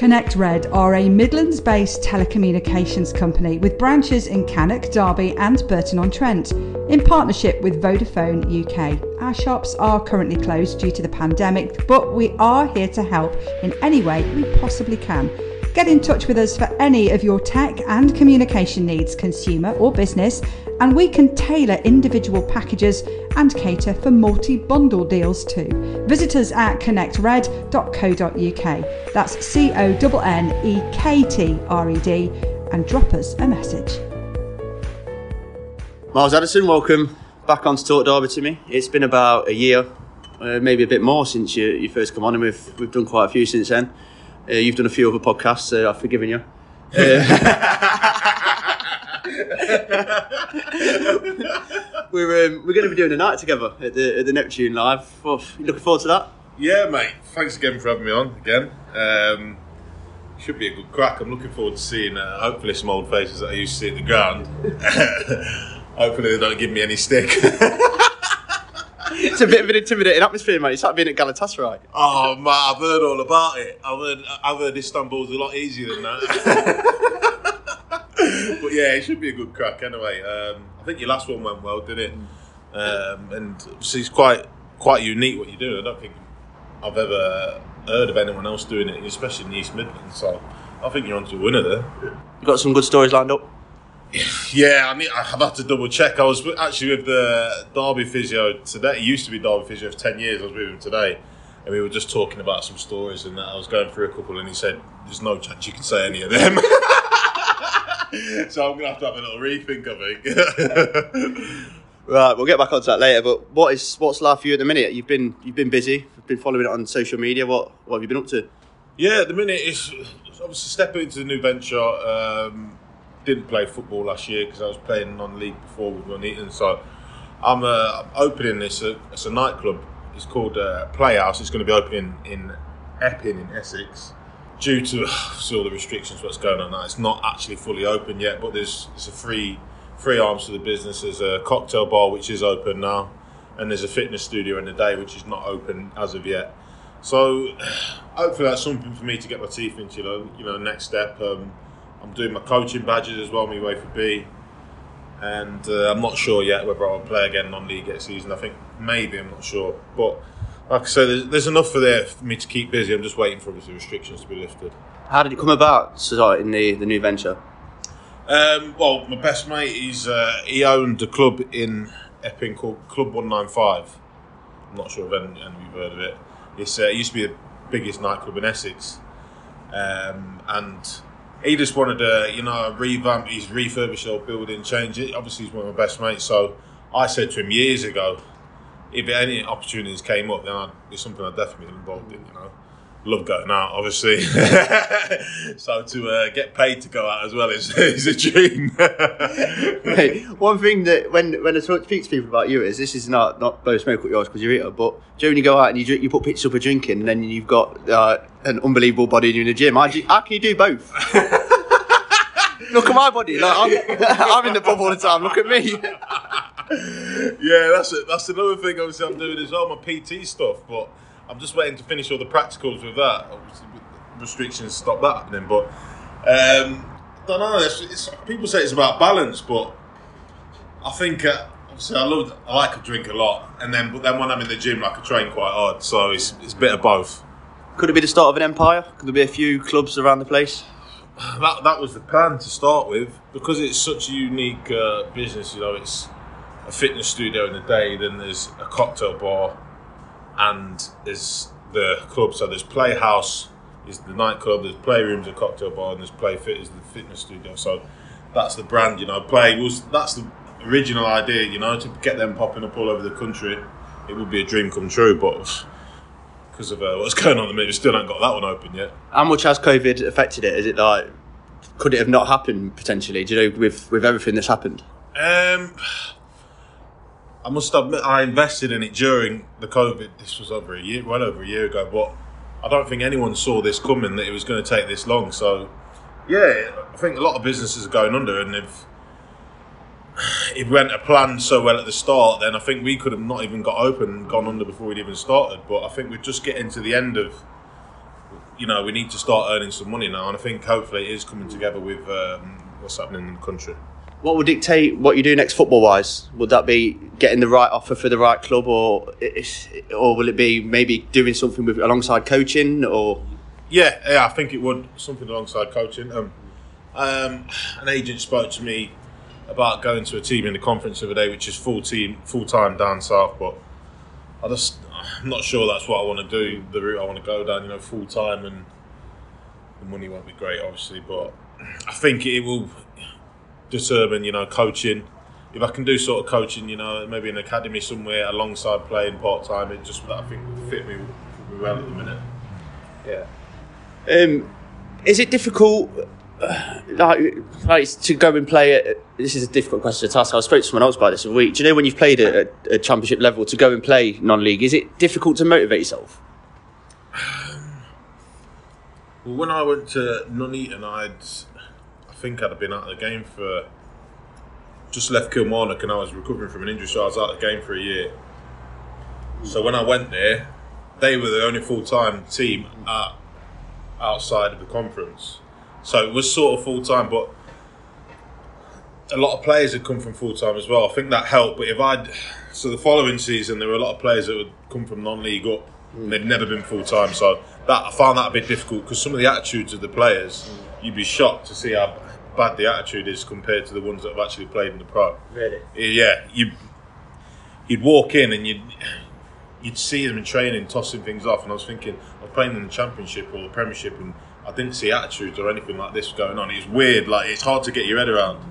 Connect Red are a Midlands based telecommunications company with branches in Cannock, Derby, and Burton on Trent in partnership with Vodafone UK. Our shops are currently closed due to the pandemic, but we are here to help in any way we possibly can. Get in touch with us for any of your tech and communication needs, consumer or business, and we can tailor individual packages and cater for multi bundle deals too. Visit us at connectred.co.uk. That's C O N N E K T R E D and drop us a message. Miles Addison, welcome back on to Talk Derby to me. It's been about a year, uh, maybe a bit more since you, you first come on, and we've, we've done quite a few since then. Uh, you've done a few other podcasts, so I've forgiven you. We're um, we're going to be doing a night together at the at the Neptune Live. Oh, you looking forward to that? Yeah, mate. Thanks again for having me on again. Um, should be a good crack. I'm looking forward to seeing uh, hopefully some old faces that I used to see at the ground. hopefully they don't give me any stick. it's a bit of an intimidating atmosphere, mate. It's like being at Galatasaray. Oh man, I've heard all about it. I've heard, I've heard Istanbul's a lot easier than that. but yeah, it should be a good crack anyway. Um, I think your last one went well, did it? Um, and it's quite quite unique what you're doing. I don't think I've ever heard of anyone else doing it, especially in the East Midlands. So I think you're onto a winner there. You got some good stories lined up. Yeah, I mean, I've had to double check. I was actually with the Derby physio today. He used to be Derby physio for ten years. I was with him today, and we were just talking about some stories, and I was going through a couple, and he said, "There's no chance you can say any of them." so I'm gonna have to have a little rethink. I think. right, we'll get back onto that later. But what is what's life for you at the minute? You've been you've been busy. You've been following it on social media. What what have you been up to? Yeah, at the minute it's obviously stepping into the new venture. Um, didn't play football last year because I was playing non-league before with Nuneaton. So I'm uh, opening this. Uh, it's a nightclub. It's called uh, Playhouse. It's going to be opening in Epping in Essex. Due to see all the restrictions, what's going on now, it's not actually fully open yet. But there's there's a free free arms to the business. There's a cocktail bar which is open now, and there's a fitness studio in the day which is not open as of yet. So hopefully that's something for me to get my teeth into. You know, you know, next step. Um, I'm doing my coaching badges as well, my UEFA B. And uh, I'm not sure yet whether I'll play again non-league next season. I think maybe I'm not sure, but like I said, there's, there's enough for there for me to keep busy. I'm just waiting for the restrictions to be lifted. How did it come about starting the the new venture? Um, well, my best mate, he's uh, he owned a club in Epping called Club One Nine Five. I'm not sure if any, any of you've heard of it. It's, uh, it used to be the biggest nightclub in Essex, um, and he just wanted to, you know, revamp his refurbish old building, change it. Obviously, he's one of my best mates. So I said to him years ago, if any opportunities came up, then I'd, it's something I'd definitely be involved in, you know love going out, obviously. so to uh, get paid to go out as well is, is a dream. hey, one thing that when when I talk, speak to people about you is this is not not blow smoke at yours because you're eater, but do you when you go out and you drink, you put pictures up of drinking and then you've got uh, an unbelievable body in the gym? How, you, how can you do both? Look at my body. Like, I'm, I'm in the pub all the time. Look at me. yeah, that's it. That's another thing. Obviously, I'm doing is all my PT stuff, but I'm just waiting to finish all the practicals with that. Obviously, restrictions stop that happening, but um, I don't know. It's, it's, people say it's about balance, but I think uh, obviously I love I like to drink a lot, and then but then when I'm in the gym, like I train quite hard, so it's it's a bit of both. Could it be the start of an empire? Could there be a few clubs around the place? That that was the plan to start with, because it's such a unique uh, business. You know, it's a fitness studio in the day, then there's a cocktail bar and there's the club. So there's Playhouse, is the nightclub. There's Playrooms, a cocktail bar, and there's Playfit, is the fitness studio. So that's the brand, you know. Play was that's the original idea, you know, to get them popping up all over the country. It would be a dream come true, but because of uh, what's going on at the minute, we still haven't got that one open yet. How much has COVID affected it? Is it like could it have not happened potentially? Do you know with with everything that's happened? Um, I must admit, I invested in it during the COVID. This was over a year, well over a year ago, but I don't think anyone saw this coming that it was going to take this long. So, yeah, I think a lot of businesses are going under, and if it went a plan so well at the start, then I think we could have not even got open and gone under before we'd even started. But I think we're just getting to the end of, you know, we need to start earning some money now, and I think hopefully it is coming together with um, what's happening in the country. What would dictate what you do next football wise? Would that be getting the right offer for the right club, or or will it be maybe doing something with alongside coaching, or? Yeah, yeah, I think it would something alongside coaching. Um, um, an agent spoke to me about going to a team in the conference the other day, which is full team, full time down south. But I just, I'm not sure that's what I want to do. The route I want to go down, you know, full time, and the money won't be great, obviously. But I think it will determine, you know, coaching. If I can do sort of coaching, you know, maybe an academy somewhere alongside playing part time, it just I think me, fit me well at the minute. Yeah. Um, is it difficult? Like, like to go and play it. This is a difficult question to ask. I spoke to someone else about this a week. Do you know when you've played at a, championship level to go and play non-league? Is it difficult to motivate yourself? well, when I went to Nuneaton, I'd I think I'd have been out of the game for just left Kilmarnock, and I was recovering from an injury, so I was out of the game for a year. So when I went there, they were the only full-time team at, outside of the conference. So it was sort of full time, but a lot of players had come from full time as well. I think that helped. But if I'd so the following season, there were a lot of players that would come from non-league up. Mm. They'd never been full time, so that I found that a bit difficult because some of the attitudes of the players, mm. you'd be shocked to see how bad the attitude is compared to the ones that have actually played in the pro. Really? Yeah, you you'd walk in and you'd you'd see them in training tossing things off, and I was thinking, I'm playing in the championship or the Premiership, and I didn't see attitudes or anything like this going on. It's weird, like it's hard to get your head around.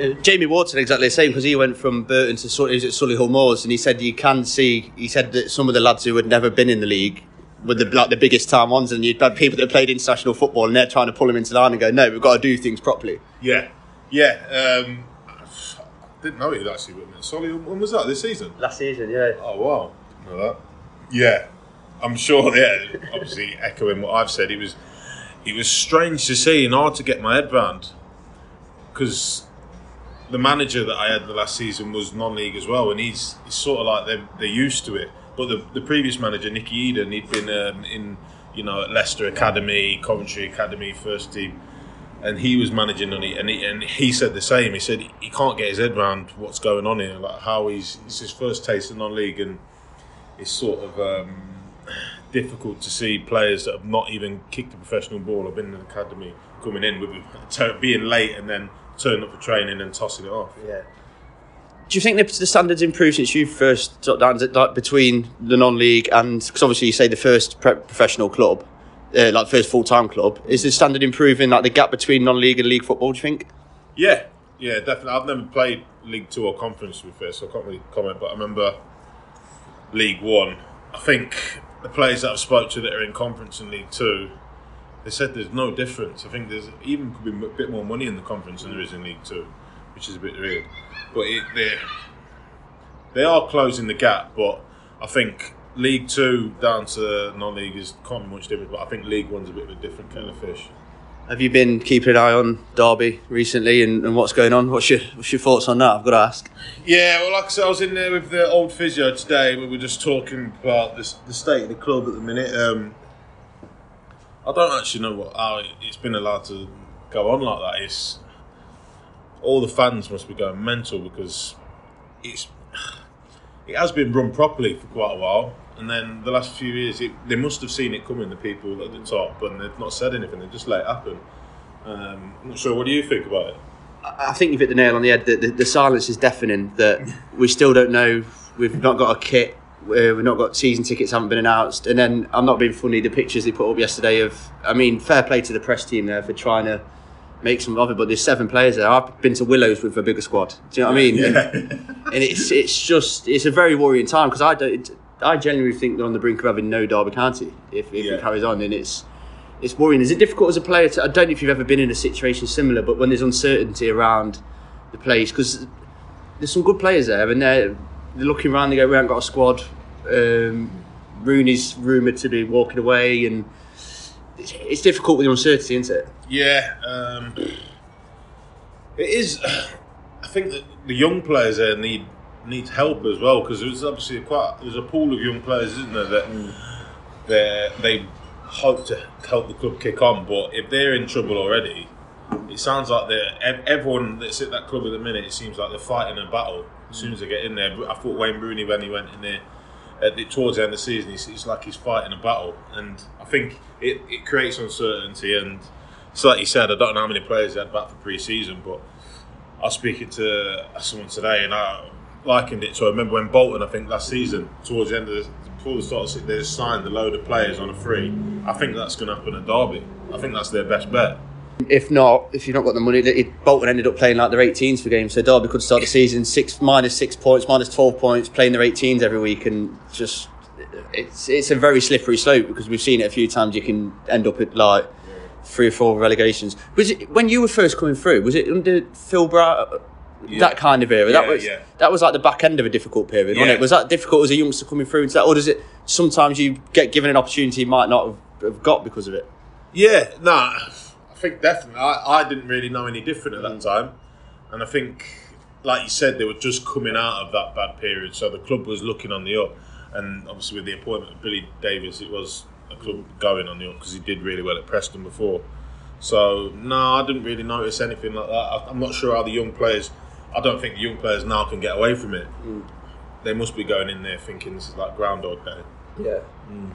Uh, Jamie Wharton exactly the same because he went from Burton to Sully, at Solihull Moors, and he said you can see. He said that some of the lads who had never been in the league were the like the biggest time ones, and you'd had people that played international football, and they're trying to pull them into line and go, no, we've got to do things properly. Yeah, yeah. Um, I didn't know he'd actually went Solihull. When was that? This season? Last season, yeah. Oh wow, didn't know that. Yeah, I'm sure. Yeah, obviously echoing what I've said, it was it was strange to see and hard to get my head around because the manager that I had the last season was non-league as well, and he's, he's sort of like they're, they're used to it. But the, the previous manager, Nicky Eaden, he'd been um, in you know Leicester Academy, Coventry Academy, first team, and he was managing on it, and he, and he said the same. He said he can't get his head around what's going on here, like how he's it's his first taste of non-league, and it's sort of. Um, difficult to see players that have not even kicked a professional ball or been in an academy coming in with being late and then turning up for training and tossing it off. Yeah. Do you think the standards improved since you first sat down like between the non-league and because obviously you say the first professional club, uh, like first full-time club, is the standard improving? Like the gap between non-league and league football? Do you think? Yeah, yeah, definitely. I've never played League Two or Conference to be fair, so I can't really comment. But I remember League One. I think the players that I've spoke to that are in conference and League Two, they said there's no difference. I think there's even could be a bit more money in the conference than there is in League Two, which is a bit weird. But it, they they are closing the gap. But I think League Two down to non-league is can't be much different. But I think League One's a bit of a different kind of fish. Have you been keeping an eye on Derby recently and, and, what's going on? What's your what's your thoughts on that? I've got to ask. Yeah, well, like I said, I was in there with the old physio today. We were just talking about this, the state of the club at the minute. Um, I don't actually know what how it's been allowed to go on like that. It's all the fans must be going mental because it's it has been run properly for quite a while. And then the last few years, it, they must have seen it coming, the people at the top, and they've not said anything. They've just let it happen. Um, I'm not sure. What do you think about it? I think you've hit the nail on the head. The, the, the silence is deafening. That we still don't know. We've not got a kit. We've not got season tickets. Haven't been announced. And then I'm not being funny. The pictures they put up yesterday of. I mean, fair play to the press team there for trying to make some of it. But there's seven players there. I've been to Willows with a bigger squad. Do you know what I mean? Yeah. And, and it's it's just it's a very worrying time because I don't. I genuinely think they're on the brink of having no Derby County if, if yeah. it carries on, and it's it's worrying. Is it difficult as a player? To, I don't know if you've ever been in a situation similar, but when there's uncertainty around the place, because there's some good players there, and they're, they're looking around. They go, "We haven't got a squad." Um, Rooney's rumoured to be walking away, and it's, difficult with the uncertainty, isn't it? Yeah, um, it is. I think that the young players there need needs help as well because there's obviously quite there's a pool of young players, isn't there? That mm. they they hope to help the club kick on. But if they're in trouble already, it sounds like they're everyone that's at that club at the minute. It seems like they're fighting a battle as soon as they get in there. I thought Wayne Rooney when he went in there at the, towards the end of the season, it's, it's like he's fighting a battle, and I think it, it creates uncertainty. And it's like you said, I don't know how many players they had back for pre-season, but I was speaking to someone today, and I likened it to I remember when Bolton, I think last season, towards the end of the, before the start, they signed a load of players on a free. I think that's going to happen at Derby. I think that's their best bet. If not, if you've not got the money, it, Bolton ended up playing like their 18s for games. So Derby could start the season six minus six points, minus 12 points, playing their 18s every week, and just it's it's a very slippery slope because we've seen it a few times. You can end up at like three or four relegations. Was it when you were first coming through? Was it under Phil Brown? Uh, yeah. That kind of era. Yeah, that was yeah. that was like the back end of a difficult period, wasn't it? Was that difficult as a youngster coming through into that, or does it sometimes you get given an opportunity you might not have, have got because of it? Yeah, no, nah, think definitely. I, I didn't really know any different at that mm. time, and I think, like you said, they were just coming out of that bad period, so the club was looking on the up, and obviously with the appointment of Billy Davies, it was a club going on the up because he did really well at Preston before. So no, I didn't really notice anything like that. I'm not sure how the young players. I don't think the young players now can get away from it. Mm. They must be going in there thinking this is like Groundhog Day. Yeah. Mm.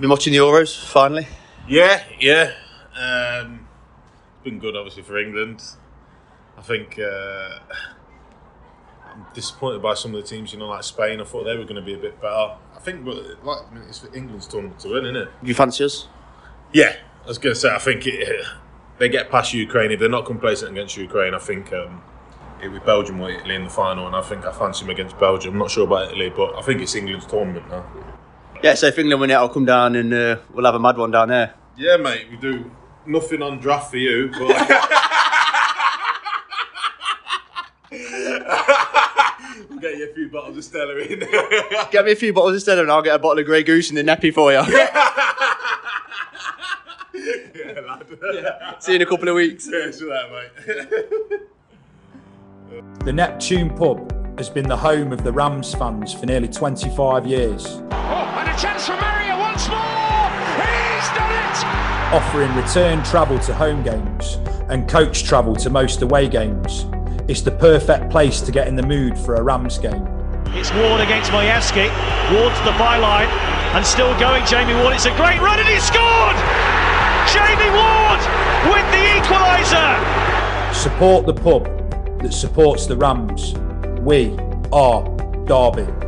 Been watching the Euros finally. Yeah, yeah. Um, it's been good, obviously, for England. I think uh, I'm disappointed by some of the teams. You know, like Spain. I thought they were going to be a bit better. I think, like, I mean, it's for England's tournament to win, isn't it? You fancy us? Yeah, I was going to say. I think it, they get past Ukraine. If they're not complacent against Ukraine, I think. Um, it was Belgium or Italy in the final, and I think I fancy them against Belgium. I'm not sure about Italy, but I think it's England's tournament now. Yeah, so if England win it, I'll come down and uh, we'll have a mad one down there. Yeah, mate, we do nothing on draft for you, but. we'll get you a few bottles of Stella in. get me a few bottles of Stella and I'll get a bottle of Grey Goose and a nappy for you. yeah, lad. Yeah. See you in a couple of weeks. Yeah, see that, mate. the Neptune Pub has been the home of the Rams fans for nearly 25 years. Oh, and a chance for Mario Offering return travel to home games and coach travel to most away games. It's the perfect place to get in the mood for a Rams game. It's Ward against Majewski. Ward to the byline and still going. Jamie Ward. It's a great run and he scored! Jamie Ward with the equaliser! Support the pub that supports the Rams we are Derby.